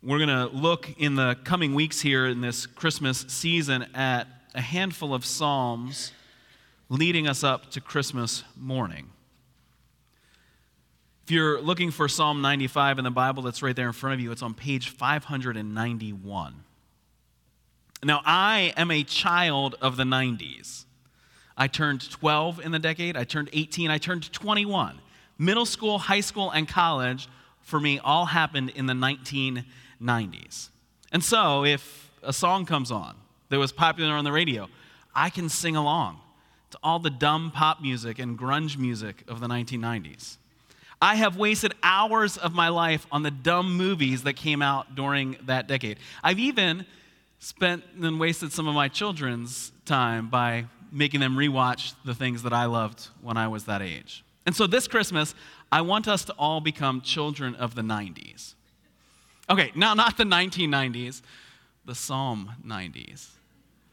We're going to look in the coming weeks here in this Christmas season at a handful of Psalms leading us up to Christmas morning. If you're looking for Psalm 95 in the Bible that's right there in front of you, it's on page 591. Now, I am a child of the 90s. I turned 12 in the decade, I turned 18, I turned 21. Middle school, high school, and college for me all happened in the 1990s. And so, if a song comes on that was popular on the radio, I can sing along to all the dumb pop music and grunge music of the 1990s. I have wasted hours of my life on the dumb movies that came out during that decade. I've even spent and wasted some of my children's time by making them rewatch the things that I loved when I was that age. And so this Christmas, I want us to all become children of the 90s. Okay, now not the 1990s, the Psalm 90s.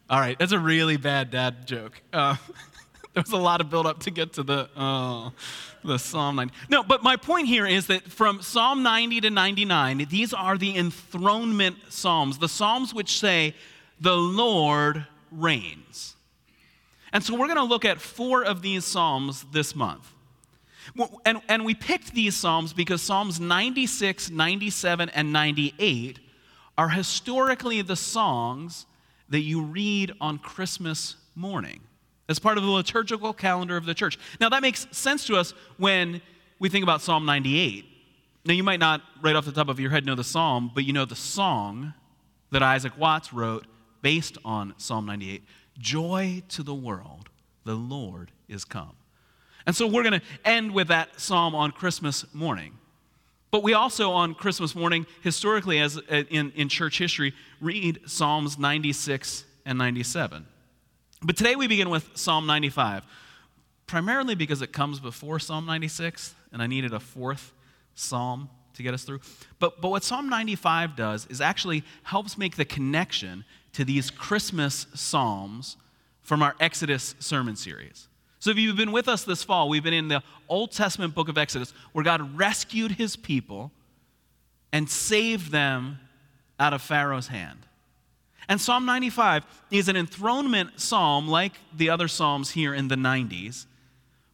All right, that's a really bad dad joke. Uh, there was a lot of build up to get to the uh, the Psalm 90. No, but my point here is that from Psalm 90 to 99, these are the enthronement psalms, the psalms which say, "The Lord reigns." And so we're going to look at four of these psalms this month. And, and we picked these psalms because Psalms 96, 97, and 98 are historically the songs that you read on Christmas morning as part of the liturgical calendar of the church. Now, that makes sense to us when we think about Psalm 98. Now, you might not, right off the top of your head, know the psalm, but you know the song that Isaac Watts wrote based on Psalm 98 Joy to the world, the Lord is come. And so we're going to end with that psalm on Christmas morning. But we also, on Christmas morning, historically, as uh, in, in church history, read Psalms 96 and 97. But today we begin with Psalm 95, primarily because it comes before Psalm 96, and I needed a fourth psalm to get us through. But, but what Psalm 95 does is actually helps make the connection to these Christmas psalms from our Exodus sermon series. So, if you've been with us this fall, we've been in the Old Testament book of Exodus where God rescued his people and saved them out of Pharaoh's hand. And Psalm 95 is an enthronement psalm like the other psalms here in the 90s,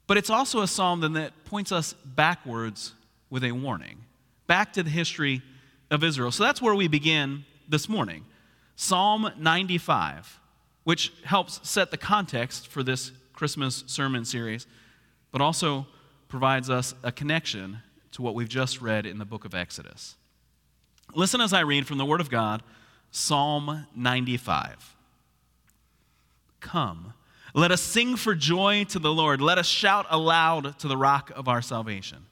but it's also a psalm that points us backwards with a warning, back to the history of Israel. So that's where we begin this morning. Psalm 95, which helps set the context for this Christmas sermon series, but also provides us a connection to what we've just read in the book of Exodus. Listen as I read from the Word of God Psalm 95. Come, let us sing for joy to the Lord. Let us shout aloud to the rock of our salvation.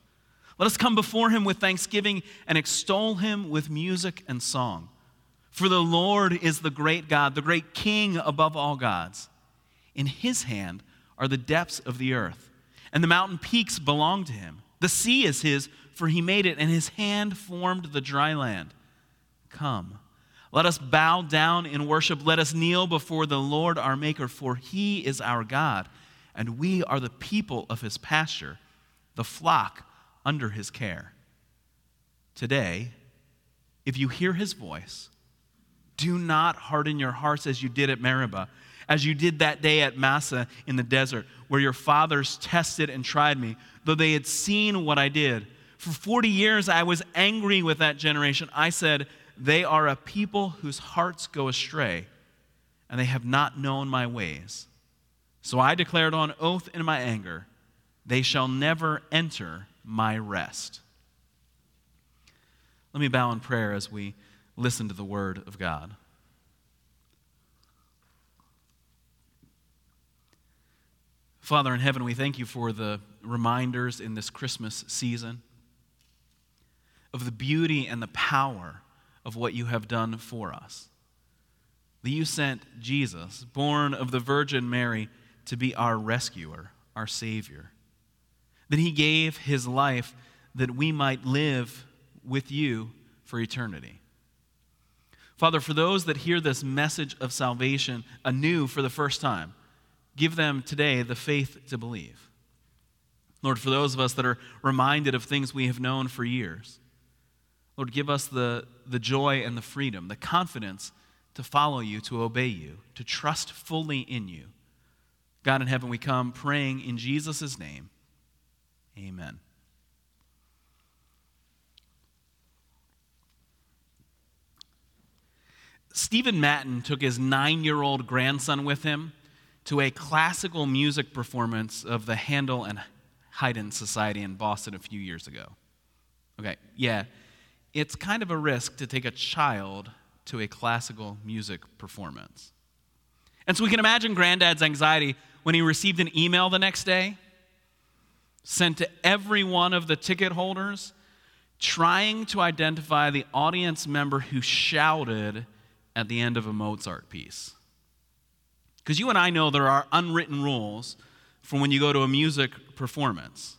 Let us come before him with thanksgiving and extol him with music and song. For the Lord is the great God, the great King above all gods. In his hand are the depths of the earth, and the mountain peaks belong to him. The sea is his, for he made it, and his hand formed the dry land. Come let us bow down in worship. Let us kneel before the Lord our Maker, for he is our God, and we are the people of his pasture, the flock under his care. Today, if you hear his voice, do not harden your hearts as you did at Meribah, as you did that day at Massah in the desert, where your fathers tested and tried me, though they had seen what I did. For 40 years I was angry with that generation. I said, they are a people whose hearts go astray, and they have not known my ways. So I declared on oath in my anger, they shall never enter my rest. Let me bow in prayer as we listen to the word of God. Father in heaven, we thank you for the reminders in this Christmas season of the beauty and the power of what you have done for us. That you sent Jesus, born of the Virgin Mary, to be our rescuer, our Savior. That he gave his life that we might live with you for eternity. Father, for those that hear this message of salvation anew for the first time, give them today the faith to believe. Lord, for those of us that are reminded of things we have known for years, Lord, give us the, the joy and the freedom, the confidence to follow you, to obey you, to trust fully in you. God in heaven, we come praying in Jesus' name. Amen. Stephen Matten took his nine year old grandson with him to a classical music performance of the Handel and Haydn Society in Boston a few years ago. Okay, yeah, it's kind of a risk to take a child to a classical music performance. And so we can imagine granddad's anxiety when he received an email the next day sent to every one of the ticket holders trying to identify the audience member who shouted at the end of a Mozart piece. Because you and I know there are unwritten rules for when you go to a music performance.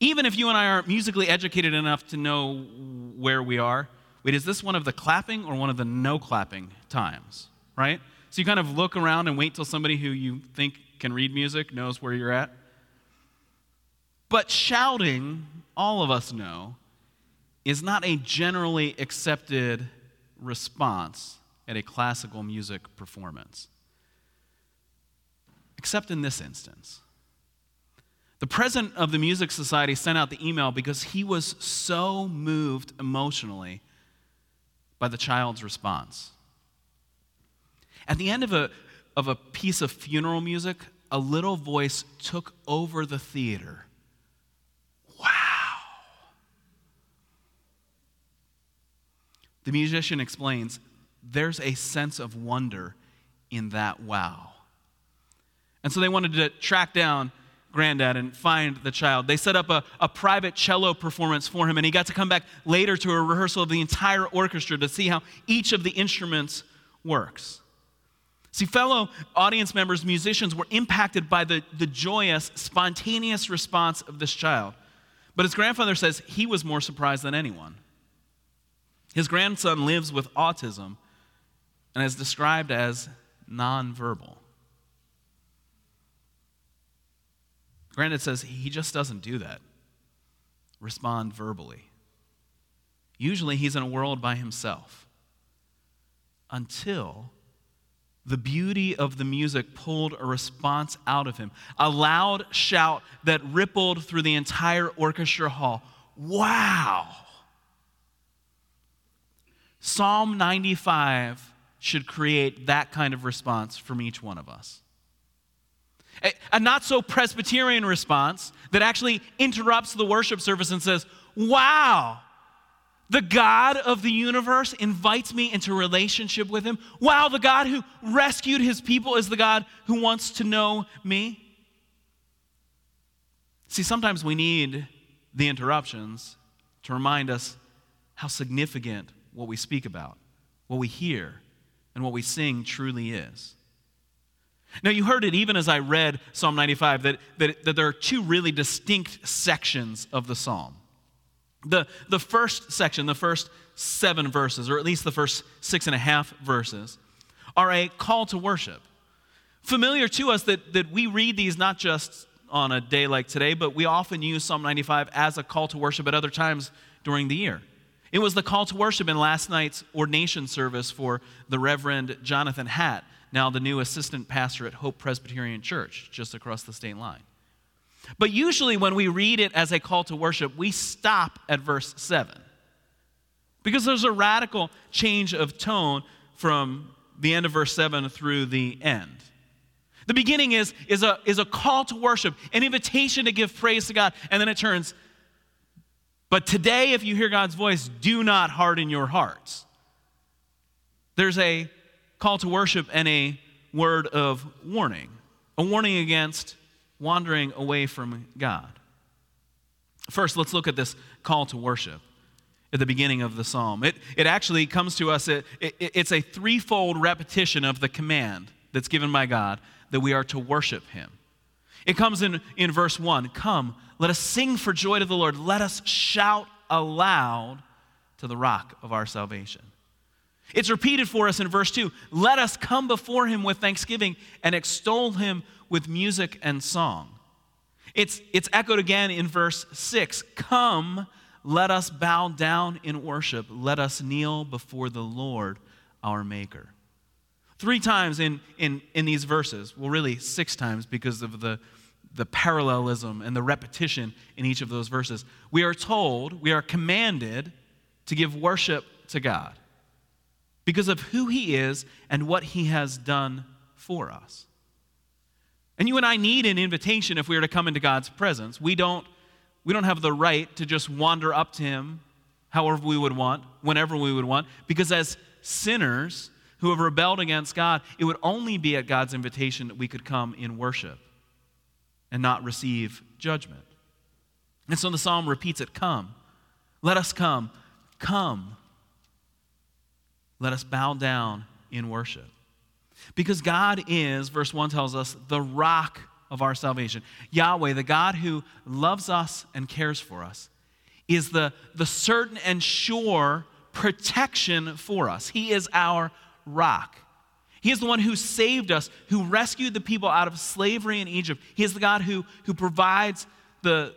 Even if you and I aren't musically educated enough to know where we are, wait, is this one of the clapping or one of the no clapping times? Right? So you kind of look around and wait till somebody who you think can read music knows where you're at. But shouting, all of us know, is not a generally accepted response at a classical music performance. Except in this instance. The president of the Music Society sent out the email because he was so moved emotionally by the child's response. At the end of a, of a piece of funeral music, a little voice took over the theater. Wow. The musician explains there's a sense of wonder in that wow. And so they wanted to track down granddad and find the child. They set up a, a private cello performance for him, and he got to come back later to a rehearsal of the entire orchestra to see how each of the instruments works. See, fellow audience members, musicians, were impacted by the, the joyous, spontaneous response of this child. But his grandfather says he was more surprised than anyone. His grandson lives with autism and is described as nonverbal. Granddad says he just doesn't do that, respond verbally. Usually he's in a world by himself until the beauty of the music pulled a response out of him. A loud shout that rippled through the entire orchestra hall. Wow! Psalm 95 should create that kind of response from each one of us. A, not so Presbyterian response that actually interrupts the worship service and says, Wow, the God of the universe invites me into relationship with him. Wow, the God who rescued his people is the God who wants to know me. See, sometimes we need the interruptions to remind us how significant what we speak about, what we hear, and what we sing truly is. Now, you heard it even as I read Psalm 95 that, that, that there are two really distinct sections of the psalm. The, the first section, the first seven verses, or at least the first six and a half verses, are a call to worship. Familiar to us that, that we read these not just on a day like today, but we often use Psalm 95 as a call to worship at other times during the year. It was the call to worship in last night's ordination service for the Reverend Jonathan Hatt, now the new assistant pastor at Hope Presbyterian Church, just across the state line. But usually, when we read it as a call to worship, we stop at verse 7. Because there's a radical change of tone from the end of verse 7 through the end. The beginning is, is, a, is a call to worship, an invitation to give praise to God, and then it turns, but today, if you hear God's voice, do not harden your hearts. There's a call to worship and a word of warning, a warning against wandering away from God. First, let's look at this call to worship at the beginning of the psalm. It, it actually comes to us, it, it, it's a threefold repetition of the command that's given by God that we are to worship Him. It comes in, in verse 1 Come, let us sing for joy to the Lord. Let us shout aloud to the rock of our salvation. It's repeated for us in verse 2 Let us come before him with thanksgiving and extol him with music and song. It's, it's echoed again in verse 6 Come, let us bow down in worship. Let us kneel before the Lord our Maker. Three times in, in, in these verses, well, really six times because of the, the parallelism and the repetition in each of those verses, we are told, we are commanded to give worship to God because of who He is and what He has done for us. And you and I need an invitation if we are to come into God's presence. We don't, we don't have the right to just wander up to Him however we would want, whenever we would want, because as sinners, who have rebelled against God, it would only be at God's invitation that we could come in worship and not receive judgment. And so the psalm repeats it Come, let us come, come. Let us bow down in worship. Because God is, verse 1 tells us, the rock of our salvation. Yahweh, the God who loves us and cares for us, is the, the certain and sure protection for us. He is our rock. He is the one who saved us, who rescued the people out of slavery in Egypt. He is the God who, who provides the,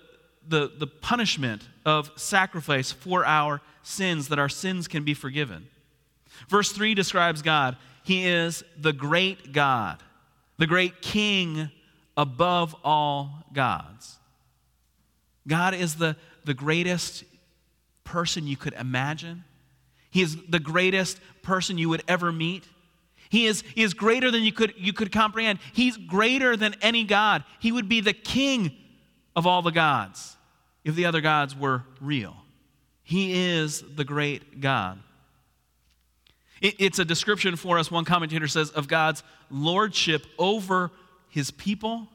the, the punishment of sacrifice for our sins, that our sins can be forgiven. Verse 3 describes God. He is the great God, the great King above all gods. God is the, the greatest person you could imagine. He is the greatest person you would ever meet. He is, he is greater than you could, you could comprehend. He's greater than any God. He would be the king of all the gods if the other gods were real. He is the great God. It, it's a description for us, one commentator says, of God's lordship over his people,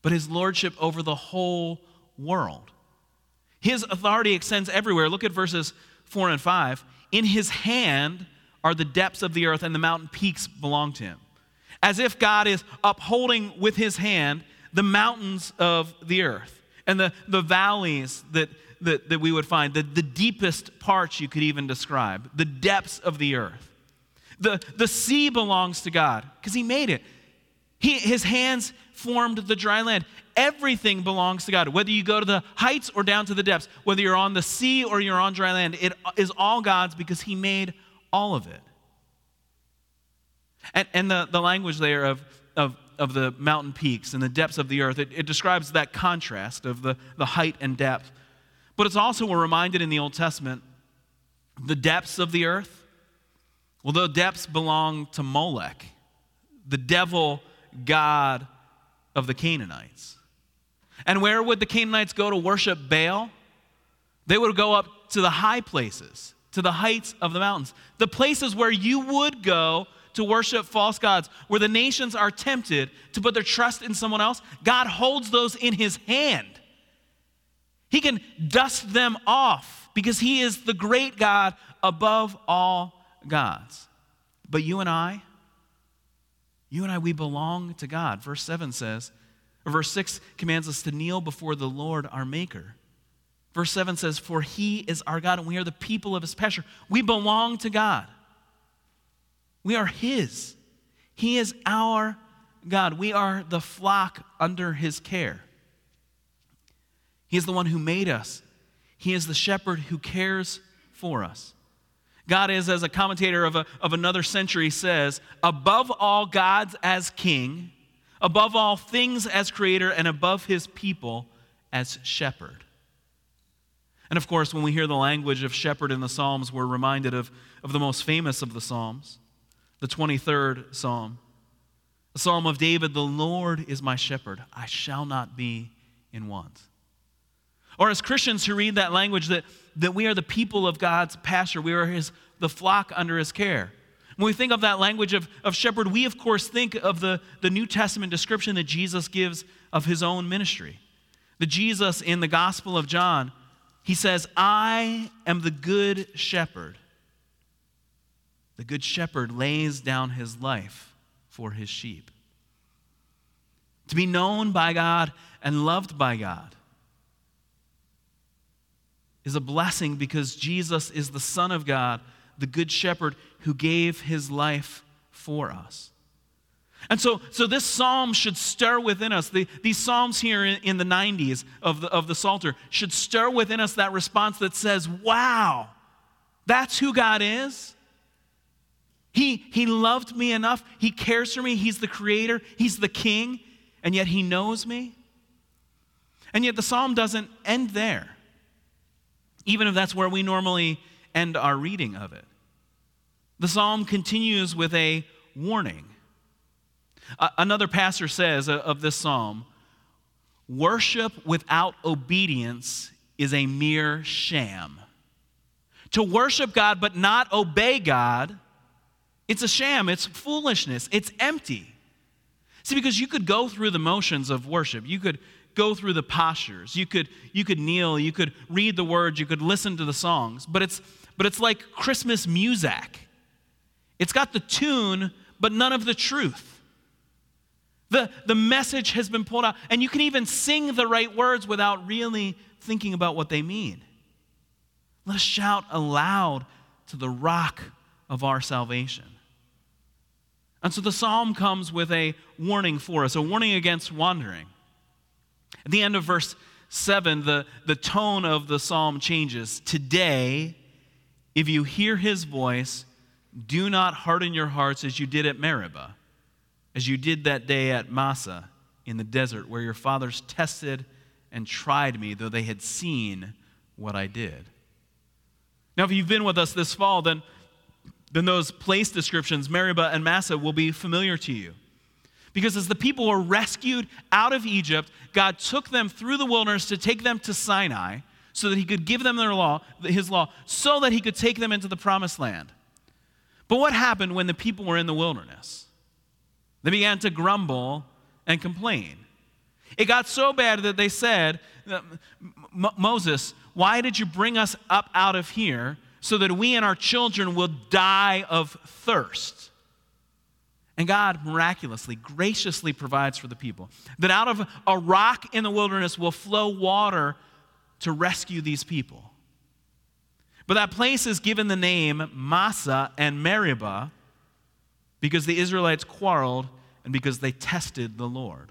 but his lordship over the whole world. His authority extends everywhere. Look at verses 4 and 5, in his hand are the depths of the earth, and the mountain peaks belong to him. As if God is upholding with his hand the mountains of the earth and the, the valleys that, that, that we would find, the, the deepest parts you could even describe, the depths of the earth. The, the sea belongs to God because he made it. He, his hands formed the dry land. Everything belongs to God. Whether you go to the heights or down to the depths, whether you're on the sea or you're on dry land, it is all God's because He made all of it. And, and the, the language there of, of, of the mountain peaks and the depths of the earth, it, it describes that contrast of the, the height and depth. But it's also, we're reminded in the Old Testament, the depths of the earth. Well, the depths belong to Molech, the devil god of the Canaanites. And where would the Canaanites go to worship Baal? They would go up to the high places, to the heights of the mountains, the places where you would go to worship false gods, where the nations are tempted to put their trust in someone else. God holds those in his hand. He can dust them off because he is the great God above all gods. But you and I, you and I, we belong to God. Verse 7 says, or verse 6 commands us to kneel before the Lord our Maker. Verse 7 says, For he is our God, and we are the people of his pasture. We belong to God. We are his. He is our God. We are the flock under his care. He is the one who made us, he is the shepherd who cares for us. God is, as a commentator of, a, of another century says, above all gods as king, above all things as creator, and above his people as shepherd. And of course, when we hear the language of shepherd in the Psalms, we're reminded of, of the most famous of the Psalms, the 23rd Psalm. The Psalm of David, the Lord is my shepherd, I shall not be in want. Or as Christians who read that language, that, that we are the people of God's pasture, we are his, the flock under his care. When we think of that language of, of shepherd, we of course think of the, the New Testament description that Jesus gives of his own ministry. The Jesus in the Gospel of John, he says, I am the good shepherd. The good shepherd lays down his life for his sheep. To be known by God and loved by God is a blessing because Jesus is the Son of God, the Good Shepherd who gave his life for us. And so, so this psalm should stir within us. The, these psalms here in, in the 90s of the, of the Psalter should stir within us that response that says, Wow, that's who God is. He, he loved me enough. He cares for me. He's the creator, He's the king, and yet He knows me. And yet the psalm doesn't end there, even if that's where we normally end our reading of it. The psalm continues with a warning. Another pastor says of this psalm worship without obedience is a mere sham. To worship God but not obey God, it's a sham, it's foolishness, it's empty. See, because you could go through the motions of worship. You could go through the postures. You could, you could kneel, you could read the words, you could listen to the songs, but it's, but it's like Christmas music. It's got the tune, but none of the truth. The, the message has been pulled out, and you can even sing the right words without really thinking about what they mean. Let us shout aloud to the rock of our salvation. And so the psalm comes with a warning for us, a warning against wandering. At the end of verse 7, the, the tone of the psalm changes. Today, if you hear his voice, do not harden your hearts as you did at Meribah, as you did that day at Massah in the desert, where your fathers tested and tried me, though they had seen what I did. Now, if you've been with us this fall, then, then those place descriptions, Meribah and Massah, will be familiar to you. Because as the people were rescued out of Egypt, God took them through the wilderness to take them to Sinai so that he could give them their law, his law, so that he could take them into the promised land. But what happened when the people were in the wilderness? They began to grumble and complain. It got so bad that they said, Moses, why did you bring us up out of here so that we and our children will die of thirst? And God miraculously, graciously provides for the people that out of a rock in the wilderness will flow water to rescue these people. But that place is given the name Massah and Meribah because the Israelites quarreled and because they tested the Lord.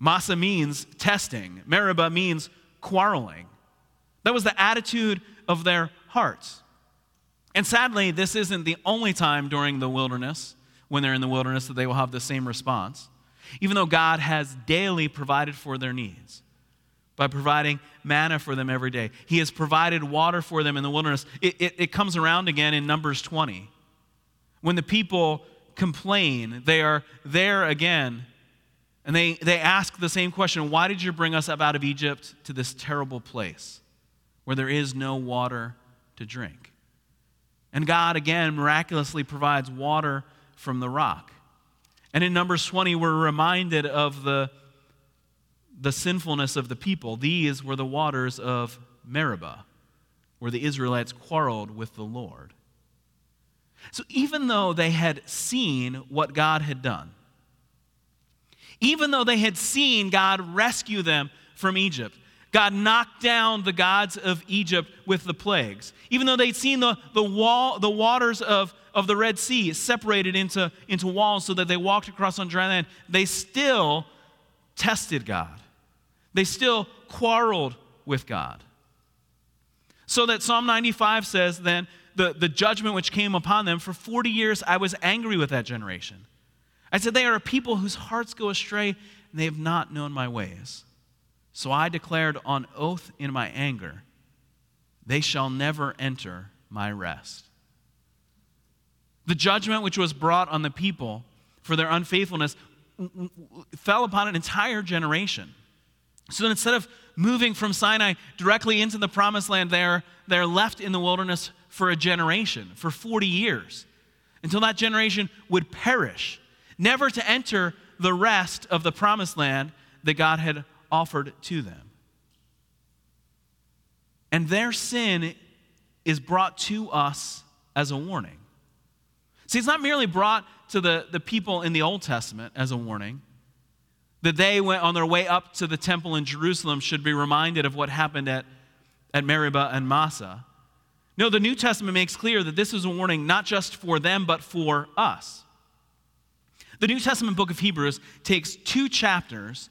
Massah means testing, Meribah means quarreling. That was the attitude of their hearts. And sadly, this isn't the only time during the wilderness, when they're in the wilderness, that they will have the same response, even though God has daily provided for their needs by providing manna for them every day. He has provided water for them in the wilderness. It, it, it, comes around again in Numbers 20. When the people complain, they are there again, and they, they ask the same question Why did you bring us up out of Egypt to this terrible place where there is no water to drink? And God again miraculously provides water from the rock. And in Numbers 20, we're reminded of the, the sinfulness of the people. These were the waters of Meribah, where the Israelites quarreled with the Lord. So even though they had seen what God had done, even though they had seen God rescue them from Egypt, God knocked down the gods of Egypt with the plagues. Even though they'd seen the, the, wall, the waters of, of the Red Sea separated into, into walls so that they walked across on dry land, they still tested God. They still quarreled with God. So that Psalm 95 says then, the, the judgment which came upon them, for 40 years I was angry with that generation. I said, They are a people whose hearts go astray, and they have not known my ways. So I declared on oath in my anger, they shall never enter my rest. The judgment which was brought on the people for their unfaithfulness fell upon an entire generation. So instead of moving from Sinai directly into the promised land, they're, they're left in the wilderness for a generation, for 40 years, until that generation would perish, never to enter the rest of the promised land that God had offered to them. And their sin is brought to us as a warning. See, it's not merely brought to the, the people in the Old Testament as a warning, that they went on their way up to the temple in Jerusalem should be reminded of what happened at, at Meribah and Massah. No, the New Testament makes clear that this is a warning not just for them, but for us. The New Testament book of Hebrews takes two chapters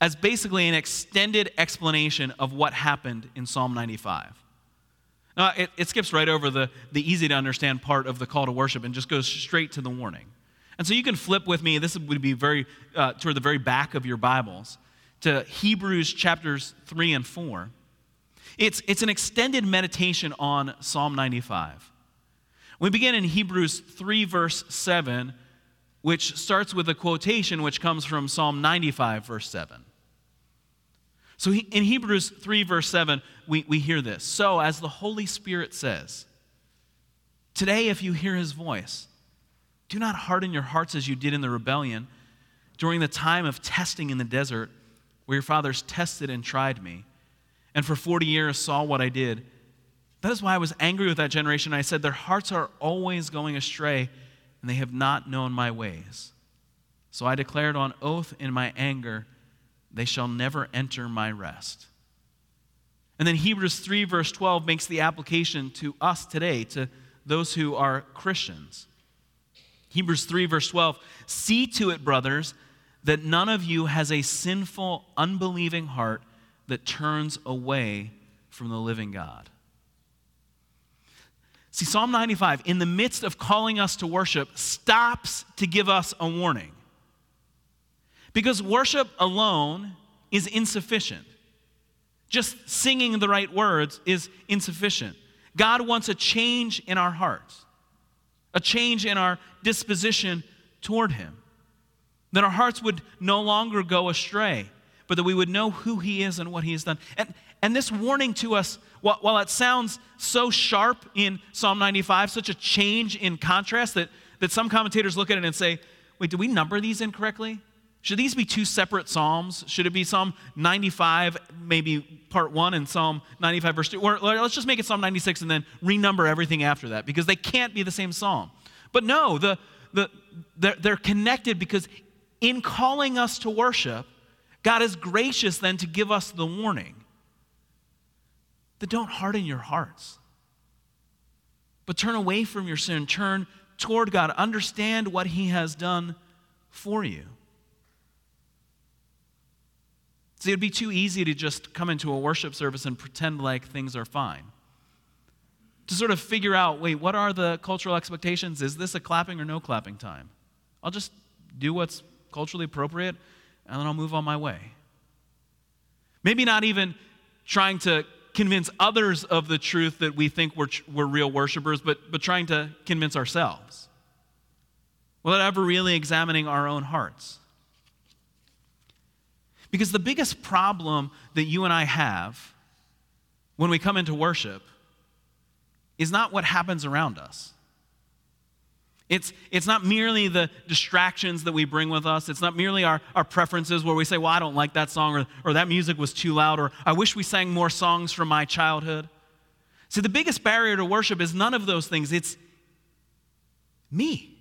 as basically an extended explanation of what happened in Psalm 95. Now, it, it, skips right over the, the easy to understand part of the call to worship and just goes straight to the warning. And so you can flip with me, this would be very uh, toward the very back of your Bibles, to Hebrews chapters 3 and 4. It's, it's an extended meditation on Psalm 95. We begin in Hebrews 3, verse 7, which starts with a quotation which comes from Psalm 95, verse 7. So in Hebrews 3, verse 7, we, we hear this. So, as the Holy Spirit says, today, if you hear his voice, do not harden your hearts as you did in the rebellion during the time of testing in the desert, where your fathers tested and tried me and for 40 years saw what I did. That is why I was angry with that generation. I said, Their hearts are always going astray, and they have not known my ways. So I declared on oath in my anger, They shall never enter my rest. And then Hebrews 3, verse 12, makes the application to us today, to those who are Christians. Hebrews 3, verse 12 See to it, brothers, that none of you has a sinful, unbelieving heart that turns away from the living God. See, Psalm 95, in the midst of calling us to worship, stops to give us a warning. Because worship alone is insufficient. Just singing the right words is insufficient. God wants a change in our hearts, a change in our disposition toward Him. That our hearts would no longer go astray, but that we would know who He is and what He has done. And, and this warning to us, while, while it sounds so sharp in Psalm 95, such a change in contrast that, that some commentators look at it and say, wait, do we number these incorrectly? Should these be two separate Psalms? Should it be Psalm 95, maybe part one, and Psalm 95, verse 2? Or let's just make it Psalm 96 and then renumber everything after that because they can't be the same Psalm. But no, the, the, they're, they're connected because in calling us to worship, God is gracious then to give us the warning that don't harden your hearts, but turn away from your sin, turn toward God, understand what He has done for you. See, it'd be too easy to just come into a worship service and pretend like things are fine. To sort of figure out wait, what are the cultural expectations? Is this a clapping or no clapping time? I'll just do what's culturally appropriate and then I'll move on my way. Maybe not even trying to convince others of the truth that we think we're, we're real worshipers, but, but trying to convince ourselves without ever really examining our own hearts. Because the biggest problem that you and I have when we come into worship is not what happens around us. It's, it's not merely the distractions that we bring with us. It's not merely our, our preferences where we say, well, I don't like that song, or, or that music was too loud, or I wish we sang more songs from my childhood. See, the biggest barrier to worship is none of those things. It's me.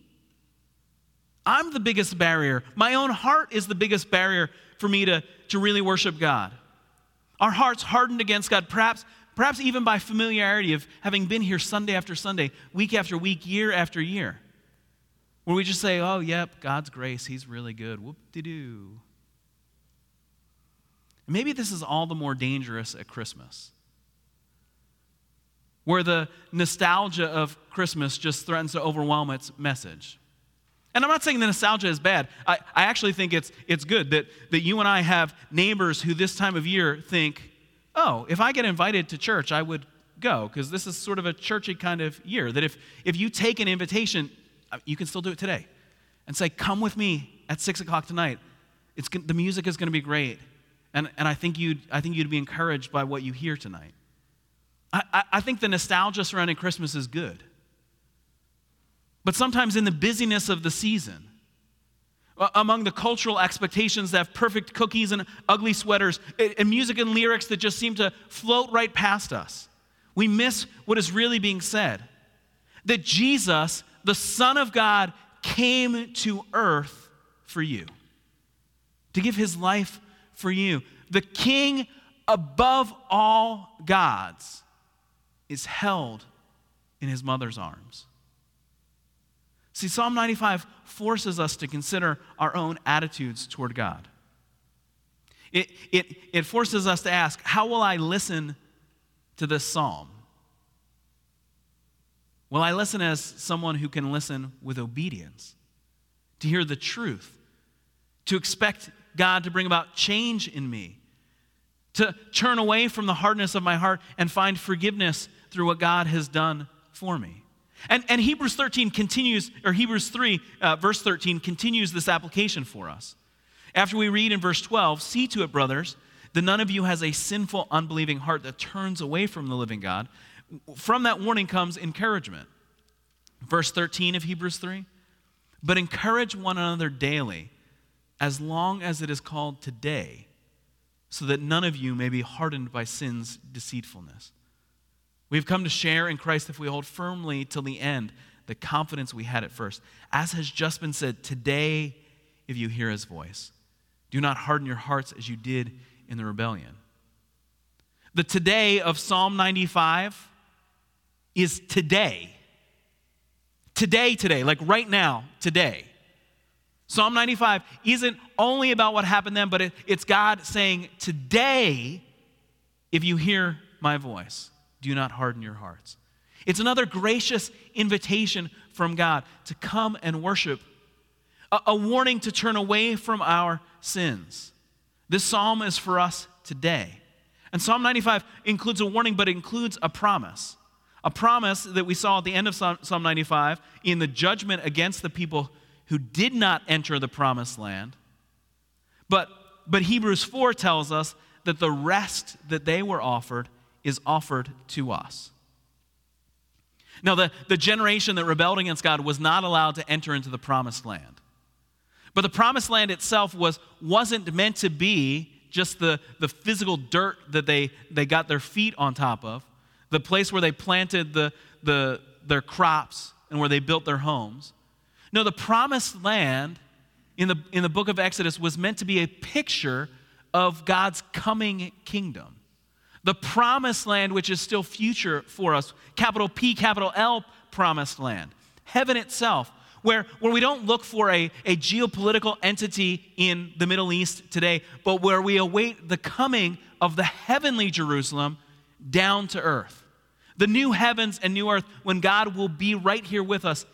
I'm the biggest barrier. My own heart is the biggest barrier for me to, to really worship God. Our hearts hardened against God, perhaps, perhaps even by familiarity of having been here Sunday after Sunday, week after week, year after year. Where we just say, oh, yep, God's grace, He's really good. Whoop de doo. Maybe this is all the more dangerous at Christmas, where the nostalgia of Christmas just threatens to overwhelm its message. And I'm not saying the nostalgia is bad. I, I actually think it's, it's good that, that you and I have neighbors who this time of year think, oh, if I get invited to church, I would go, because this is sort of a churchy kind of year. That if, if you take an invitation, uh, you can still do it today and say, Come with me at six o'clock tonight. It's, the music is going to be great. And, and I, think you'd, I think you'd be encouraged by what you hear tonight. I, I, I think the nostalgia surrounding Christmas is good. But sometimes in the busyness of the season, among the cultural expectations that have perfect cookies and ugly sweaters and music and lyrics that just seem to float right past us, we miss what is really being said. That Jesus the Son of God came to earth for you, to give his life for you. The King above all gods is held in his mother's arms. See, Psalm 95 forces us to consider our own attitudes toward God. It, it, it forces us to ask, how will I listen to this psalm? Will I listen as someone who can listen with obedience, to hear the truth, to expect God to bring about change in me, to turn away from the hardness of my heart and find forgiveness through what God has done for me? And, and Hebrews 13 continues, or Hebrews 3, uh, verse 13, continues this application for us. After we read in verse 12, see to it, brothers, that none of you has a sinful, unbelieving heart that turns away from the living God. From that warning comes encouragement. Verse 13 of Hebrews 3 But encourage one another daily, as long as it is called today, so that none of you may be hardened by sin's deceitfulness. We've come to share in Christ if we hold firmly till the end the confidence we had at first. As has just been said, today, if you hear his voice, do not harden your hearts as you did in the rebellion. The today of Psalm 95 is today. Today, today, like right now, today. Psalm 95 isn't only about what happened then, but it, it's God saying, Today, if you hear my voice do not harden your hearts. It's another gracious invitation from God to come and worship, a, a, warning to turn away from our sins. This psalm is for us today. And Psalm 95 includes a warning, but includes a promise. A promise that we saw at the end of Psalm 95 in the judgment against the people who did not enter the promised land. But, but Hebrews 4 tells us that the rest that they were offered is offered to us. Now, the, the generation that rebelled against God was not allowed to enter into the promised land. But the promised land itself was, wasn't meant to be just the, the physical dirt that they, they got their feet on top of, the place where they planted the, the, their crops and where they built their homes. No, the promised land in the, in the book of Exodus was meant to be a picture of God's coming kingdom the promised land, which is still future for us, capital P, capital L, promised land. Heaven itself, where, where we don't look for a, a geopolitical entity in the Middle East today, but where we await the coming of the heavenly Jerusalem down to earth. The new heavens and new earth, when God will be right here with us,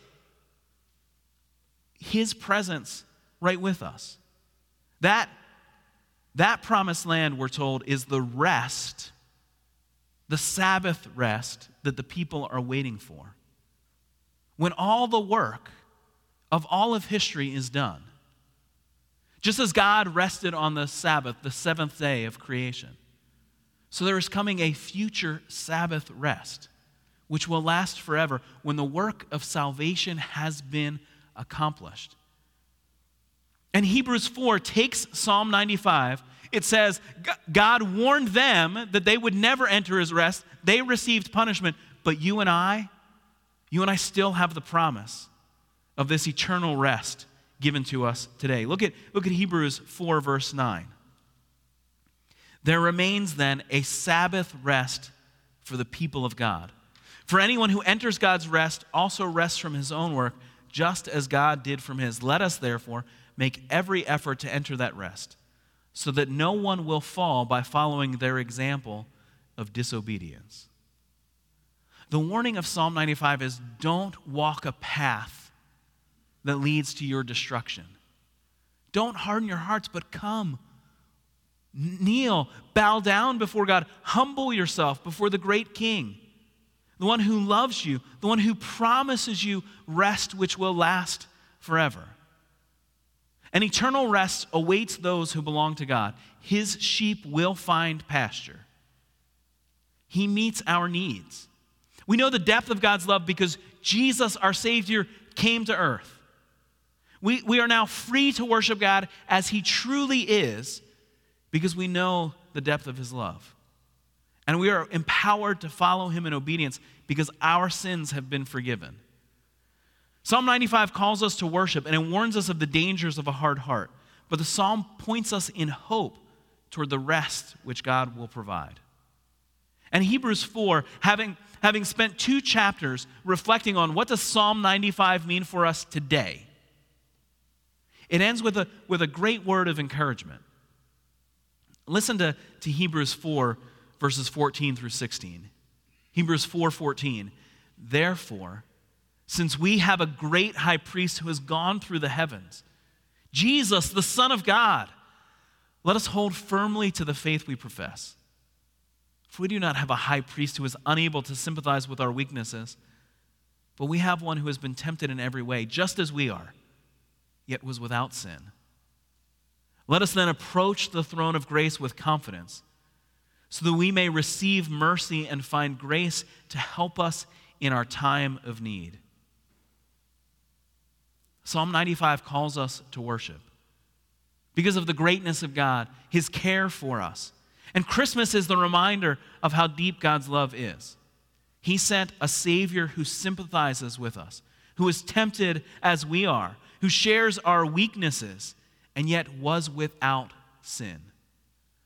His presence right with us. That, that promised land, we're told, is the rest the Sabbath rest that the people are waiting for. When all the work of all of history is done, just as God rested on the Sabbath, the seventh day of creation. So there is coming a future Sabbath rest, which will last forever when the work of salvation has been accomplished. And Hebrews 4 takes Psalm 95 it says, God warned them that they would never enter his rest. They received punishment, but you and I, you and I still have the promise of this eternal rest given to us today. Look at, look at Hebrews 4, verse 9. There remains then a Sabbath rest for the people of God. For anyone who enters God's rest also rests from his own work, just as God did from his. Let us, therefore, make every effort to enter that rest so that no one will fall by following their example of disobedience. The warning of Psalm 95 is don't walk a path that leads to your destruction. Don't harden your hearts, but come. Kneel, bow down before God, humble yourself before the great King, the one who loves you, the one who promises you rest which will last forever. An eternal rest awaits those who belong to God. His sheep will find pasture. He meets our needs. We know the depth of God's love because Jesus, our Savior, came to earth. We, we are now free to worship God as He truly is because we know the depth of His love. And we are empowered to follow Him in obedience because our sins have been forgiven. Psalm 95 calls us to worship and it warns us of the dangers of a hard heart. But the psalm points us in hope toward the rest which God will provide. And Hebrews 4, having, having spent two chapters reflecting on what does Psalm 95 mean for us today, it ends with a, with a great word of encouragement. Listen to, to Hebrews 4, verses 14 through 16. Hebrews 4 14. Therefore, since we have a great high priest who has gone through the heavens, Jesus, the Son of God, let us hold firmly to the faith we profess. For we do not have a high priest who is unable to sympathize with our weaknesses, but we have one who has been tempted in every way, just as we are, yet was without sin. Let us then approach the throne of grace with confidence, so that we may receive mercy and find grace to help us in our time of need. Psalm 95 calls us to worship because of the greatness of God, His care for us. And Christmas is the reminder of how deep God's love is. He sent a Savior who sympathizes with us, who is tempted as we are, who shares our weaknesses, and yet was without sin.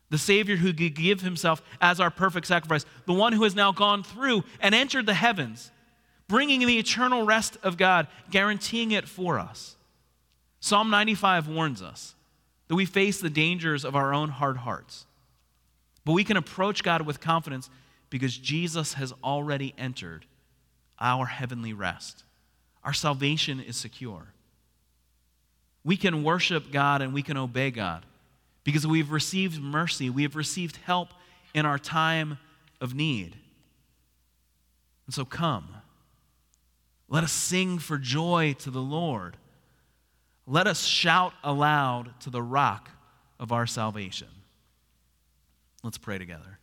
The Savior who could give Himself as our perfect sacrifice, the one who has now gone through and entered the heavens, bringing the eternal rest of God, guaranteeing it for us. Psalm 95 warns us that we face the dangers of our own hard hearts. But we can approach God with confidence because Jesus has already entered our heavenly rest. Our salvation is secure. We can worship God and we can obey God because we've received mercy, we have received help in our time of need. And so come. Let us sing for joy to the Lord. Let us shout aloud to the rock of our salvation. Let's pray together.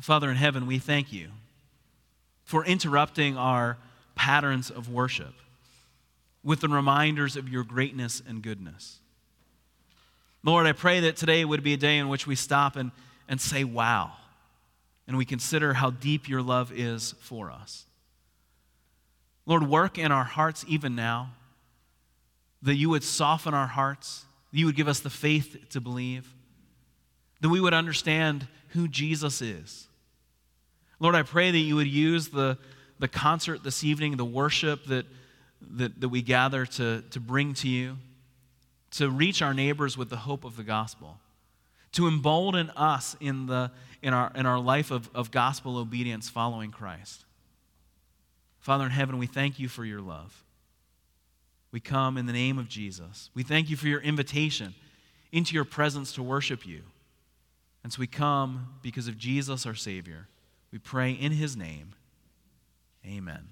Father in heaven, we thank you for interrupting our patterns of worship with the reminders of your greatness and goodness. Lord, I pray that today would be a day in which we stop and, and say, wow, and we consider how deep your love is for us. Lord, work in our hearts even now, that you would soften our hearts, that you would give us the faith to believe, that we would understand who Jesus is. Lord, I pray that you would use the, the concert this evening, the worship that, that, that we gather to, to bring to you, to reach our neighbors with the hope of the gospel, to embolden us in, the, in, our, in our life of, of gospel obedience following Christ. Father in heaven, we thank you for your love. We come in the name of Jesus. We thank you for your invitation into your presence to worship you. And so we come because of Jesus, our Savior. We pray in his name. Amen.